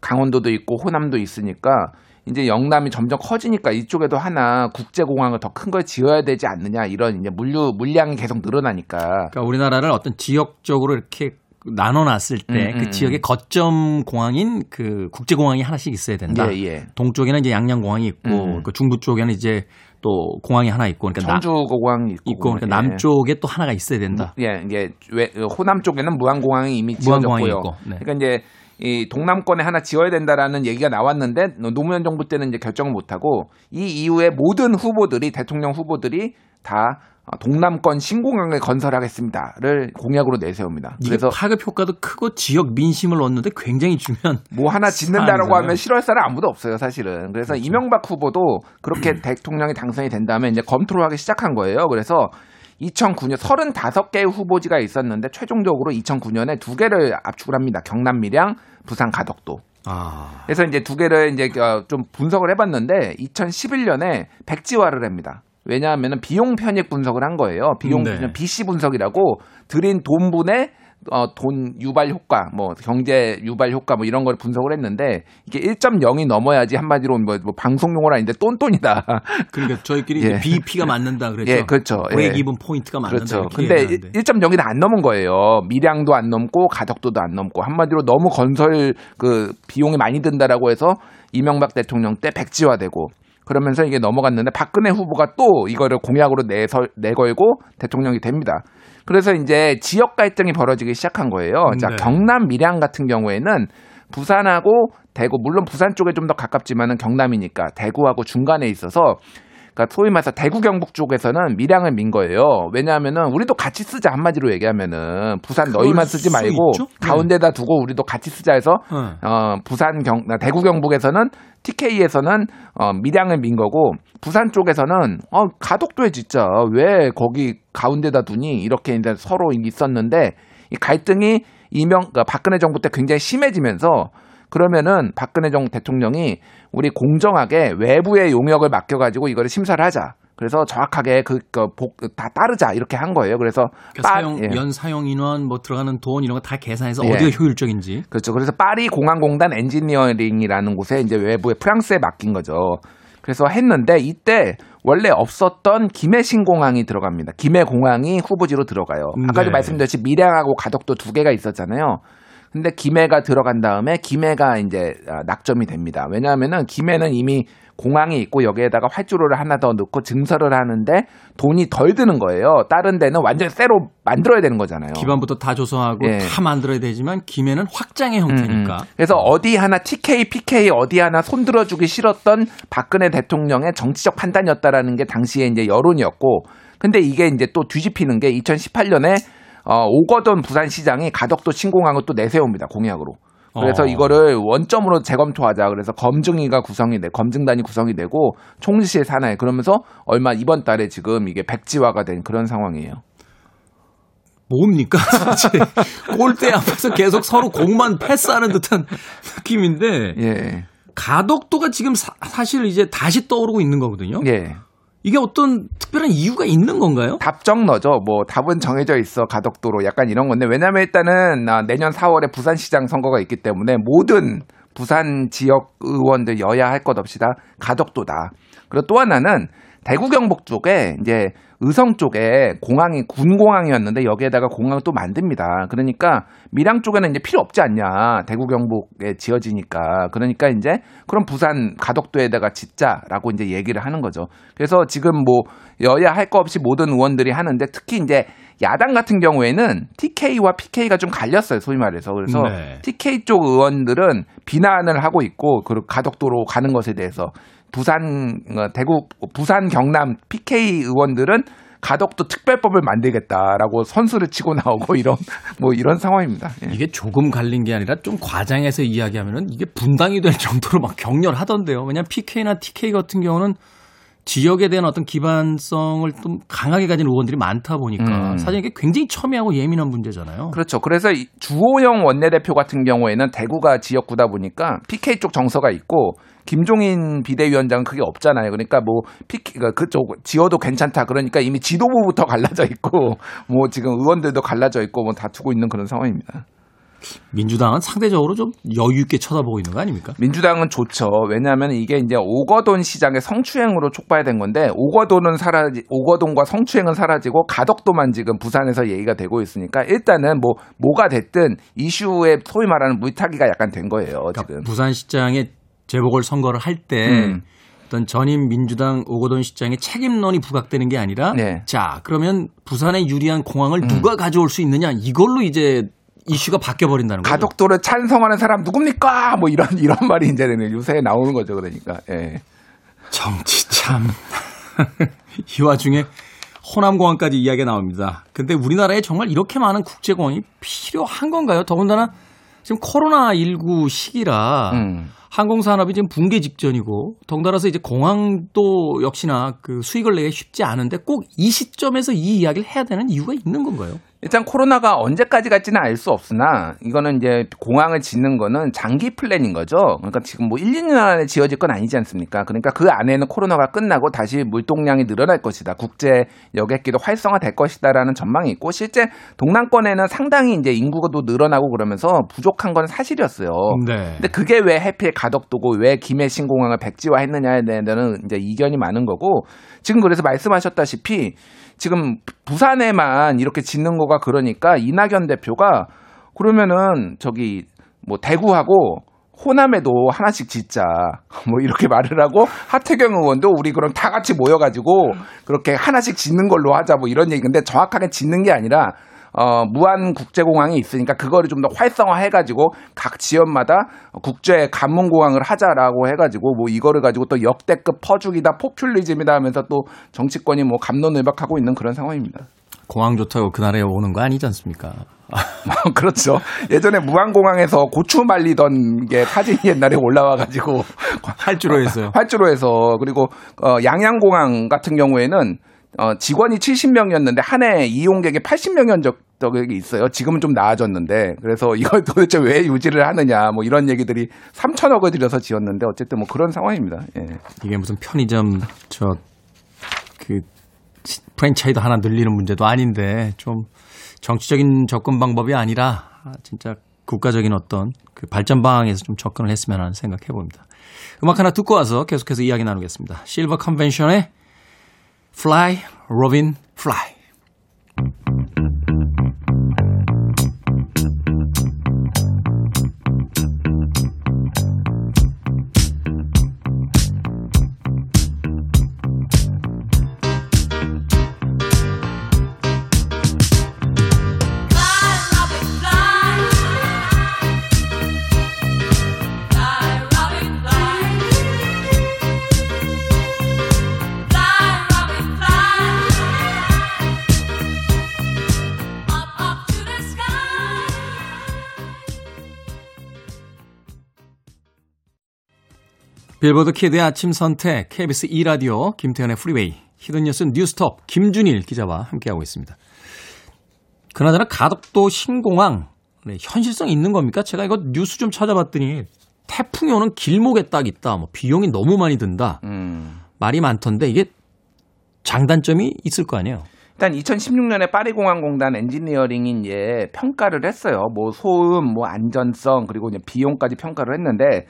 강원도도 있고 호남도 있으니까 이제 영남이 점점 커지니까 이쪽에도 하나 국제공항을 더 큰 걸 지어야 되지 않느냐 이런 이제 물류 물량이 계속 늘어나니까 그러니까 우리나라를 어떤 지역적으로 이렇게 나눠놨을 때그 음, 음, 지역의 거점 공항인 그 국제공항이 하나씩 있어야 된다. 예, 예. 동쪽에는 이제 양양공항이 있고 음. 그 중부 쪽에는 이제 또 공항이 하나 있고 그러니까 나- 청주공항 있고, 있고 그러니까 예. 남쪽에 또 하나가 있어야 된다. 예, 이게 왜 호남 쪽에는 무안공항이 이미 무안공항이 지어졌고요. 있고, 네. 그러니까 이제 이 동남권에 하나 지어야 된다라는 얘기가 나왔는데 노무현 정부 때는 이제 결정을 못 하고 이 이후에 모든 후보들이 대통령 후보들이 다 어, 동남권 신공항을 건설하겠습니다를 공약으로 내세웁니다. 그래서 파급 효과도 크고 지역 민심을 얻는데 굉장히 중요한 뭐 하나 짓는다라고. 하면 싫어할 사람 아무도 없어요, 사실은. 그래서 그렇죠. 이명박 후보도 그렇게 음. 대통령이 당선이 된 다음에 이제 검토를 하기 시작한 거예요. 그래서 2009년 35개의 후보지가 있었는데 최종적으로 2009년에 두 개를 압축을 합니다. 경남 밀양, 부산 가덕도. 아, 그래서 이제 두 개를 이제 어, 좀 분석을 해봤는데 2011년에 백지화를 합니다. 왜냐하면 비용 편익 분석을 한 거예요. 비용 네. 편익 BC 분석이라고 들인 돈분의 어, 돈 유발 효과, 뭐 경제 유발 효과 뭐 이런 걸 분석을 했는데 이게 1.0이 넘어야지 한마디로 뭐, 뭐 방송 용어는 아닌데 똔똔이다. (laughs) 그러니까 저희끼리 예. BEP가 맞는다 그랬죠. 예, 그렇죠. 브레이크 예. even point가 맞는다. 그렇죠. 근데 얘기하는데. 1.0이 안 넘은 거예요. 밀양도 안 넘고 가덕도도 안 넘고 한마디로 너무 건설 그 비용이 많이 든다라고 해서 이명박 대통령 때 백지화되고 그러면서 이게 넘어갔는데 박근혜 후보가 또 이거를 공약으로 내서 내걸고 대통령이 됩니다. 그래서 이제 지역 갈등이 벌어지기 시작한 거예요. 자, 네. 경남 밀양 같은 경우에는 부산하고 대구 물론 부산 쪽에 좀 더 가깝지만은 경남이니까 대구하고 중간에 있어서 그러니까 소위 말해서 대구 경북 쪽에서는 밀양을 민 거예요. 왜냐하면은 우리도 같이 쓰자 한마디로 얘기하면은 부산 너희만 쓰지 수 말고 있죠? 네. 가운데다 두고 우리도 같이 쓰자 해서 네. 어 부산 경 대구 경북에서는 TK에서는 어 밀양을 민 거고 부산 쪽에서는 어 가덕도에 진짜 왜 거기 가운데다 두니 이렇게 이제 서로 있었는데 이 갈등이 이명 그러니까 박근혜 정부 때 굉장히 심해지면서 그러면은 박근혜 정 대통령이 우리 공정하게 외부의 용역을 맡겨가지고 이거를 심사를 하자. 그래서 정확하게 그, 그, 복, 다 따르자. 이렇게 한 거예요. 그래서 그러니까 빠- 사용 예. 연 사용 인원 뭐 들어가는 돈 이런 거 다 계산해서 예. 어디가 효율적인지. 그렇죠. 그래서 파리 공항공단 엔지니어링이라는 곳에 이제 외부에 프랑스에 맡긴 거죠. 그래서 했는데 이때 원래 없었던 김해 신공항이 들어갑니다. 김해 공항이 후보지로 들어가요. 아까도 네. 말씀드렸듯이 밀양하고 가덕도 두 개가 있었잖아요. 근데 김해가 들어간 다음에 김해가 이제 아, 낙점이 됩니다. 왜냐하면은 김해는 이미 공항이 있고 여기에다가 활주로를 하나 더 넣고 증설을 하는데 돈이 덜 드는 거예요. 다른 데는 완전 새로 만들어야 되는 거잖아요. 기반부터 다 조성하고 예. 다 만들어야 되지만 김해는 확장의 형태니까. 음, 그래서 어디 하나 TK, PK 어디 하나 손들어 주기 싫었던 박근혜 대통령의 정치적 판단이었다라는 게 당시에 이제 여론이었고, 근데 이게 이제 또 뒤집히는 게 2018년에 어, 오거돈 부산시장이 가덕도 신공항 을 또 내세웁니다 공약으로. 그래서 어. 이거를 원점으로 재검토하자. 그래서 검증위가 구성이 돼, 검증단이 구성이 되고 총실 산하에 그러면서 얼마 이번 달에 지금 이게 백지화가 된 그런 상황이에요. 뭡니까? (laughs) 골대 앞에서 계속 서로 공만 패스하는 듯한 느낌인데 예. 가덕도가 지금 사, 실 이제 다시 떠오르고 있는 거거든요. 예. 이게 어떤 특별한 이유가 있는 건가요? 답정너죠. 뭐 답은 정해져 있어 가덕도로 약간 이런 건데 왜냐면 일단은 아, 내년 4월에 부산시장 선거가 있기 때문에 모든 부산 지역 의원들 여야 할 것 없이 다 가덕도다. 그리고 또 하나는 대구 경북 쪽에 이제 의성 쪽에 공항이 군공항이었는데 여기에다가 공항을 또 만듭니다. 그러니까 밀양 쪽에는 이제 필요 없지 않냐. 대구 경북에 지어지니까. 그러니까 이제 그럼 부산 가덕도에다가 짓자라고 이제 얘기를 하는 거죠. 그래서 지금 뭐 여야 할 거 없이 모든 의원들이 하는데 특히 이제 야당 같은 경우에는 TK와 PK가 좀 갈렸어요. 소위 말해서. 그래서 네. TK 쪽 의원들은 비난을 하고 있고 그 가덕도로 가는 것에 대해서 부산 어, 대구 부산 경남 PK 의원들은 가덕도 특별법을 만들겠다라고 선수를 치고 나오고 (laughs) 이런 뭐 이런 상황입니다. 예. 이게 조금 갈린 게 아니라 좀 과장해서 이야기하면은 이게 분당이 될 정도로 막 격렬하던데요. 왜냐하면 PK나 TK 같은 경우는 지역에 대한 어떤 기반성을 좀 강하게 가진 의원들이 많다 보니까 음. 사실 이게 굉장히 첨예하고 예민한 문제잖아요. 그렇죠. 그래서 이 주호영 원내대표 같은 경우에는 대구가 지역구다 보니까 PK 쪽 정서가 있고 김종인 비대위원장은 그게 없잖아요. 그러니까 뭐 PK 가 그쪽 지어도 괜찮다. 그러니까 이미 지도부부터 (laughs) 갈라져 있고 뭐 지금 의원들도 갈라져 있고 뭐 다투고 있는 그런 상황입니다. 민주당은 상대적으로 좀 여유 있게 쳐다보고 있는 거 아닙니까? 민주당은 좋죠. 왜냐하면 이게 이제 오거돈 시장의 성추행으로 촉발된 건데 오거돈은 사라지 오거돈과 성추행은 사라지고 가덕도만 지금 부산에서 얘기가 되고 있으니까 일단은 뭐 뭐가 됐든 이슈에 소위 말하는 물타기가 약간 된 거예요. 지금. 부산시장에 재보궐 선거를 할때 음. 어떤 전임 민주당 오거돈 시장의 책임론이 부각되는 게 아니라 네. 자 그러면 부산에 유리한 공항을 음. 누가 가져올 수 있느냐 이걸로 이제 이슈가 바뀌어 버린다는 거죠. 가덕도를 찬성하는 사람 누굽니까? 뭐 이런 이런 (laughs) 말이 이제 요새 나오는 거죠. 그러니까. 예. 정치 참. (laughs) 이 와중에 호남공항까지 이야기가 나옵니다. 근데 우리나라에 정말 이렇게 많은 국제공항이 필요한 건가요? 더군다나 지금 코로나 19 시기라 음. 항공산업이 지금 붕괴 직전이고 덩달아서 이제 공항도 역시나 그 수익을 내기 쉽지 않은데 꼭 이 시점에서 이 이야기를 해야 되는 이유가 있는 건가요? 일단 코로나가 언제까지 갈지는 알 수 없으나 이거는 이제 공항을 짓는 거는 장기 플랜인 거죠. 그러니까 지금 뭐 1, 2년 안에 지어질 건 아니지 않습니까? 그러니까 그 안에는 코로나가 끝나고 다시 물동량이 늘어날 것이다. 국제 여객기도 활성화될 것이다라는 전망이 있고 실제 동남권에는 상당히 이제 인구가 또 늘어나고 그러면서 부족한 건 사실이었어요. 네. 근데 그게 왜 해필 가덕도고 왜 김해 신공항을 백지화했느냐에 대해서는 이제 이견이 많은 거고 지금 그래서 말씀하셨다시피 지금 부산에만 이렇게 짓는 거가 그러니까 이낙연 대표가 그러면은 저기 뭐 대구하고 호남에도 하나씩 짓자. (laughs) 뭐 이렇게 말을 하고 하태경 의원도 우리 그럼 다 같이 모여가지고 그렇게 하나씩 짓는 걸로 하자 뭐 이런 얘기인데 정확하게 짓는 게 아니라 어, 무한 국제공항이 있으니까 그거를 좀 더 활성화해가지고 각 지역마다 국제 관문공항을 하자라고 해가지고 뭐 이거를 가지고 또 역대급 퍼주기다 포퓰리즘이다 하면서 또 정치권이 뭐 감론을박하고 있는 그런 상황입니다. 공항 좋다고 그 나라에 오는 거 아니지 않습니까? (laughs) 그렇죠. 예전에 무안공항에서 고추 말리던 게 사진이 옛날에 올라와가지고 (laughs) 활주로 했어요. 활주로 해서 그리고 어, 양양공항 같은 경우에는 어, 직원이 70명이었는데 한 해 이용객이 80명이었 적이 있어요. 지금은 좀 나아졌는데 그래서 이걸 (laughs) 도대체 왜 유지를 하느냐 뭐 이런 얘기들이 3천억을 들여서 지었는데 어쨌든 뭐 그런 상황입니다. 예. 이게 무슨 편의점 저 그 프랜차이즈 하나 늘리는 문제도 아닌데 좀 정치적인 접근 방법이 아니라 진짜 국가적인 어떤 그 발전 방향에서 좀 접근을 했으면 하는 생각해 봅니다. 음악 하나 듣고 와서 계속해서 이야기 나누겠습니다. 실버 컨벤션의 Fly, Robin, Fly. 빌보드 kid의 아침 선택, KBS 2라디오, 김태현의 프리웨이, hidden 뉴스 뉴스톱, 김준일 기자와 함께하고 있습니다. 그나저나 가덕도 신공항, 네, 현실성 있는 겁니까? 제가 이거 뉴스 좀 찾아봤더니 태풍이 오는 길목에 딱 있다. 뭐 비용이 너무 많이 든다. 음. 말이 많던데 이게 장단점이 있을 거 아니에요? 일단 2016년에 파리공항공단 엔지니어링이 이제 평가를 했어요. 뭐 소음, 뭐 안전성 그리고 이제 비용까지 평가를 했는데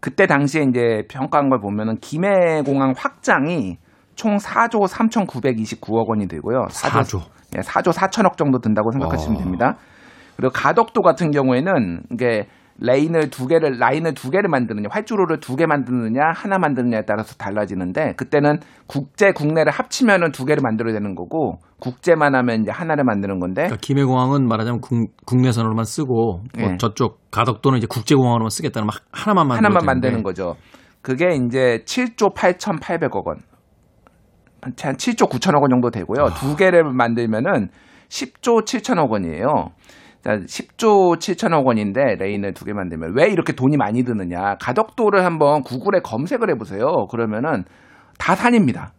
그때 당시에 이제 평가한 걸 보면은 김해 공항 확장이 총 4조 3,929억 원이 들고요. 4조. 예, 4조 4천억 정도 든다고 생각하시면 어. 됩니다. 그리고 가덕도 같은 경우에는 이게 레인을 두 개를 라인을 두 개를 만드느냐 활주로를 두 개 만드느냐 하나 만드느냐에 따라서 달라지는데 그때는 국제 국내를 합치면은 두 개를 만들어야 되는 거고 국제만 하면 이제 하나를 만드는 건데 그러니까 김해공항은 말하자면 국, 국내선으로만 쓰고 뭐 예. 저쪽 가덕도는 이제 국제공항으로만 쓰겠다는 막 하나만 만들어 하나만 만드는 거죠. 그게 이제 7조 8,800억 원. 한 7조 9천억 원 정도 되고요. 아. 두 개를 만들면은 10조 7천억 원이에요. 자, 10조 7천억 원인데 레인을 두 개 만들면 왜 이렇게 돈이 많이 드느냐? 가덕도를 한번 구글에 검색을 해보세요. 그러면은 다 산입니다.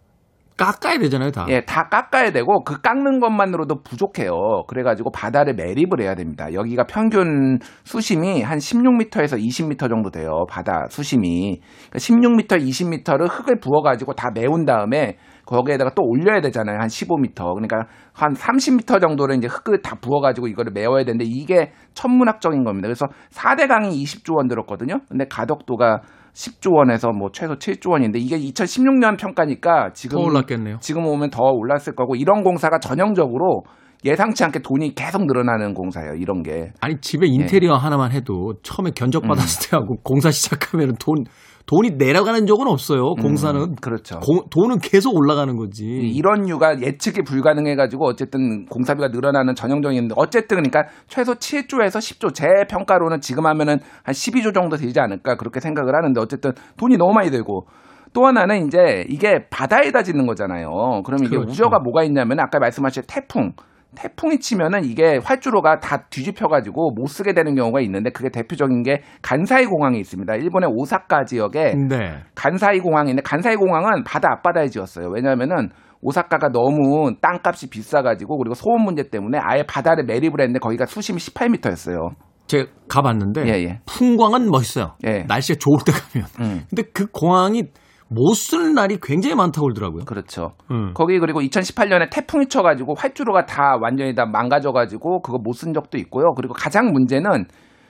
깎아야 되잖아요, 다. 예, 다 깎아야 되고 그 깎는 것만으로도 부족해요. 그래가지고 바다를 매립을 해야 됩니다. 여기가 평균 수심이 한 16m에서 20m 정도 돼요. 바다 수심이. 그러니까 16m, 20m를 흙을 부어가지고 다 메운 다음에 거기에다가 또 올려야 되잖아요. 한 15m. 그러니까 한 30m 정도를 이제 흙을 다 부어가지고 이거를 메워야 되는데 이게 천문학적인 겁니다. 그래서 4대 강이 20조 원 들었거든요. 근데 가덕도가 10조 원에서 뭐 최소 7조 원인데 이게 2016년 평가니까 지금 더 올랐겠네요. 지금 오면 더 올랐을 거고 이런 공사가 전형적으로 예상치 않게 돈이 계속 늘어나는 공사예요. 이런 게. 아니 집에 인테리어 하나만 해도 처음에 견적 받았을 때하고 공사 시작하면 돈 돈이 내려가는 적은 없어요. 공사는 그렇죠. 공- 돈은 계속 올라가는 거지. 이런 이유가 예측이 불가능해가지고 어쨌든 공사비가 늘어나는 전형적인데 어쨌든 그러니까 최소 7조에서 10조 제 평가로는 지금 하면은 한 12조 정도 되지 않을까 그렇게 생각을 하는데 어쨌든 돈이 너무 많이 들고 또 하나는 이제 이게 바다에다 짓는 거잖아요. 그럼 이게 그렇죠. 우려가 뭐가 있냐면 아까 말씀하신 태풍 태풍이 치면은 이게 활주로가 다 뒤집혀가지고 못 쓰게 되는 경우가 있는데 그게 대표적인 게 간사이 공항이 있습니다. 일본의 오사카 지역에 네. 간사이 공항이 있는데 간사이 공항은 바다 앞바다에 지었어요. 왜냐하면은 오사카가 너무 땅값이 비싸가지고 그리고 소음 문제 때문에 아예 바다를 매립을 했는데 거기가 수심이 18m였어요. 제가 가봤는데 예, 예. 풍광은 멋있어요. 예. 날씨가 좋을 때 가면. 음. 근데 그 공항이 못 쓰는 날이 굉장히 많다고 그러더라고요. 그렇죠. 음. 거기 그리고 2018년에 태풍이 쳐가지고 활주로가 다 완전히 다 망가져가지고 그거 못 쓴 적도 있고요. 그리고 가장 문제는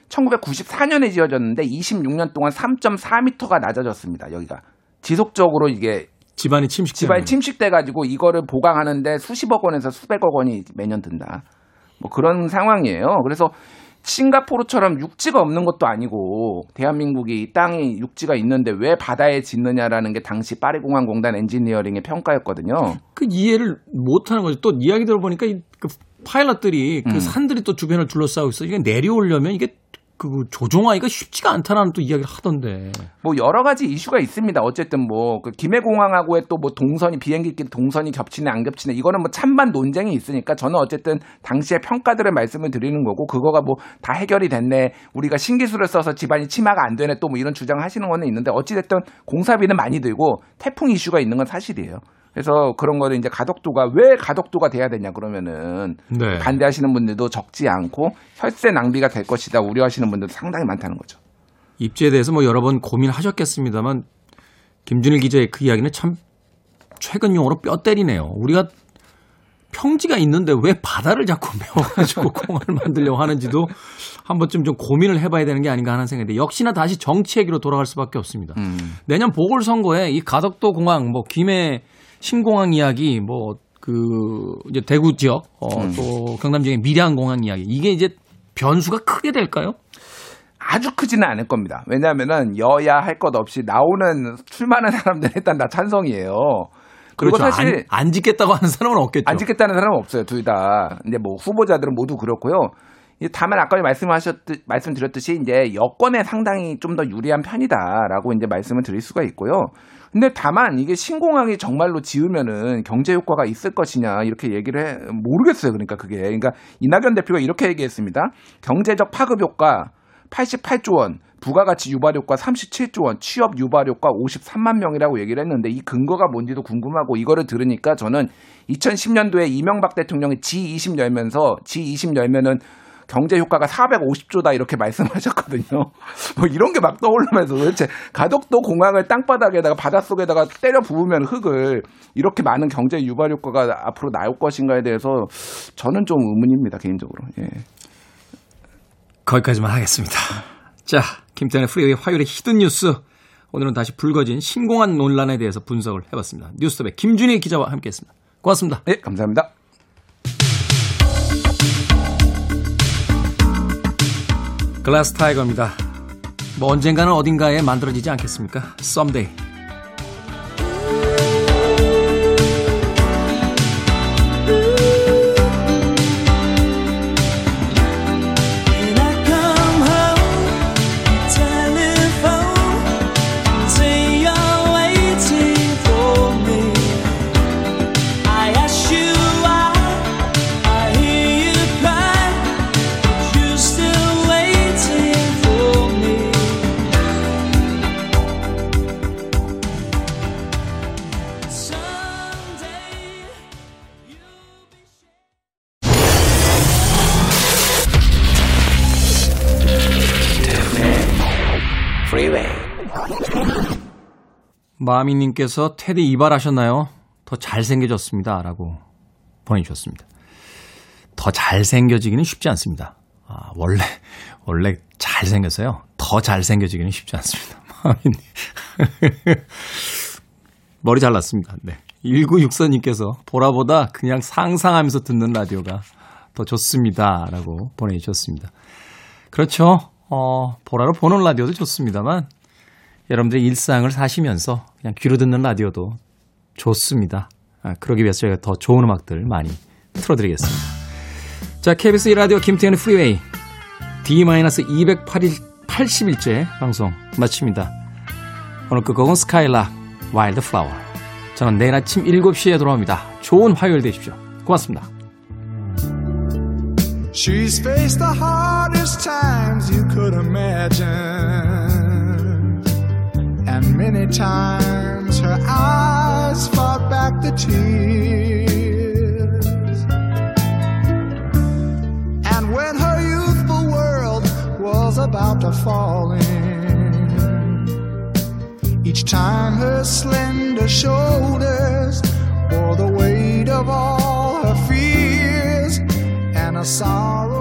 1994년에 지어졌는데 26년 동안 3.4m가 낮아졌습니다. 여기가 지속적으로 이게 집안이 침식 집안이 침식돼 가지고 이거를 보강하는데 수십억 원에서 수백억 원이 매년 든다. 뭐 그런 상황이에요. 그래서 싱가포르처럼 육지가 없는 것도 아니고 대한민국이 땅이 육지가 있는데 왜 바다에 짓느냐라는 게 당시 파리공항공단 엔지니어링의 평가였거든요. 그 이해를 못 하는 거죠. 또 이야기 들어보니까 이, 그 파일럿들이 그 음. 산들이 또 주변을 둘러싸고 있어. 이게 내려오려면 이게 그 조종하기가 쉽지가 않다라는 또 이야기를 하던데. 뭐 여러 가지 이슈가 있습니다. 어쨌든 뭐 그 김해 공항하고의 또 뭐 동선이 비행기끼리 동선이 겹치네 안 겹치네 이거는 뭐 찬반 논쟁이 있으니까 저는 어쨌든 당시의 평가들을 말씀을 드리는 거고 그거가 뭐 다 해결이 됐네 우리가 신기술을 써서 집안이 침하가 안 되네 또 뭐 이런 주장을 하시는 거는 있는데 어찌 됐든 공사비는 많이 들고 태풍 이슈가 있는 건 사실이에요. 그래서 그런 거를 이제 가덕도가 왜 가덕도가 돼야 되냐 그러면은 네. 반대하시는 분들도 적지 않고 혈세 낭비가 될 것이다 우려하시는 분들도 상당히 많다는 거죠. 입지에 대해서 뭐 여러 번 고민하셨겠습니다만 김준일 기자의 그 이야기는 참 최근 용어로 뼈 때리네요. 우리가 평지가 있는데 왜 바다를 자꾸 (laughs) 메워가지고 공항을 만들려고 하는지도 한 번쯤 좀 고민을 해봐야 되는 게 아닌가 하는 생각인데 역시나 다시 정치 얘기로 돌아갈 수밖에 없습니다. 음. 내년 보궐선거에 이 가덕도 공항, 뭐 김해 신공항 이야기, 뭐 그 이제 대구 지역, 어, 음. 또 경남 지역의 밀양 공항 이야기 이게 이제 변수가 크게 될까요? 아주 크지는 않을 겁니다. 왜냐하면은 여야 할 것 없이 나오는 출마하는 사람들은 일단 다 찬성이에요. 그리고 그렇죠. 사실 안, 안 짓겠다고 하는 사람은 없겠죠. 안 짓겠다는 사람은 없어요. 둘 다. 근데 뭐 후보자들은 모두 그렇고요. 이 다만 아까 말씀하셨듯 말씀드렸듯이 이제 여권에 상당히 좀 더 유리한 편이다라고 이제 말씀을 드릴 수가 있고요. 근데 다만 이게 신공항이 정말로 지으면은 경제 효과가 있을 것이냐 이렇게 얘기를 해 모르겠어요. 그러니까 그게 그러니까 이낙연 대표가 이렇게 얘기했습니다. 경제적 파급 효과 88조 원, 부가가치 유발 효과 37조 원, 취업 유발 효과 53만 명이라고 얘기를 했는데 이 근거가 뭔지도 궁금하고 이거를 들으니까 저는 2010년도에 이명박 대통령이 G20 열면서 G20 열면은 경제 효과가 450조다 이렇게 말씀하셨거든요. (laughs) 뭐 이런 게 막 떠오르면서 도대체 가덕도 공항을 땅바닥에다가 바닷속에다가 때려 부으면 흙을 이렇게 많은 경제 유발 효과가 앞으로 나올 것인가에 대해서 저는 좀 의문입니다 개인적으로. 예. 거기까지만 하겠습니다. 자, 김태현의 프리웨이 화요일의 hidden 뉴스. 오늘은 다시 불거진 신공항 논란에 대해서 분석을 해봤습니다. 뉴스톱의 김준일 기자와 함께했습니다. 고맙습니다. 네, 감사합니다. 글라스 타이거입니다. 뭐 언젠가는 어딘가에 만들어지지 않겠습니까? Someday. When 마미님께서 테디 이발하셨나요? 더 잘생겨졌습니다. 라고 보내주셨습니다. 더 잘생겨지기는 쉽지 않습니다. 아, 원래, 원래 잘생겼어요. 더 잘생겨지기는 쉽지 않습니다. (laughs) 머리 잘났습니다. 네. 1964님께서 보라보다 그냥 상상하면서 듣는 라디오가 더 좋습니다. 라고 보내주셨습니다. 그렇죠. 어, 보라로 보는 라디오도 좋습니다만 여러분들의 일상을 사시면서 그냥 귀로 듣는 라디오도 좋습니다. 아, 그러기 위해서 저희가 더 좋은 음악들 많이 틀어드리겠습니다. 자, KBS 1라디오 김태현의 프리웨이 D-280일째 방송 마칩니다. 오늘 끝곡은 Skylark Wildflower. 저는 내일 아침 7시에 돌아옵니다. 좋은 화요일 되십시오. 고맙습니다. She's faced the hardest times you could imagine. And many times her eyes fought back the tears. And when her youthful world was about to fall in, each time her slender shoulders bore the weight of all her fears and her sorrow.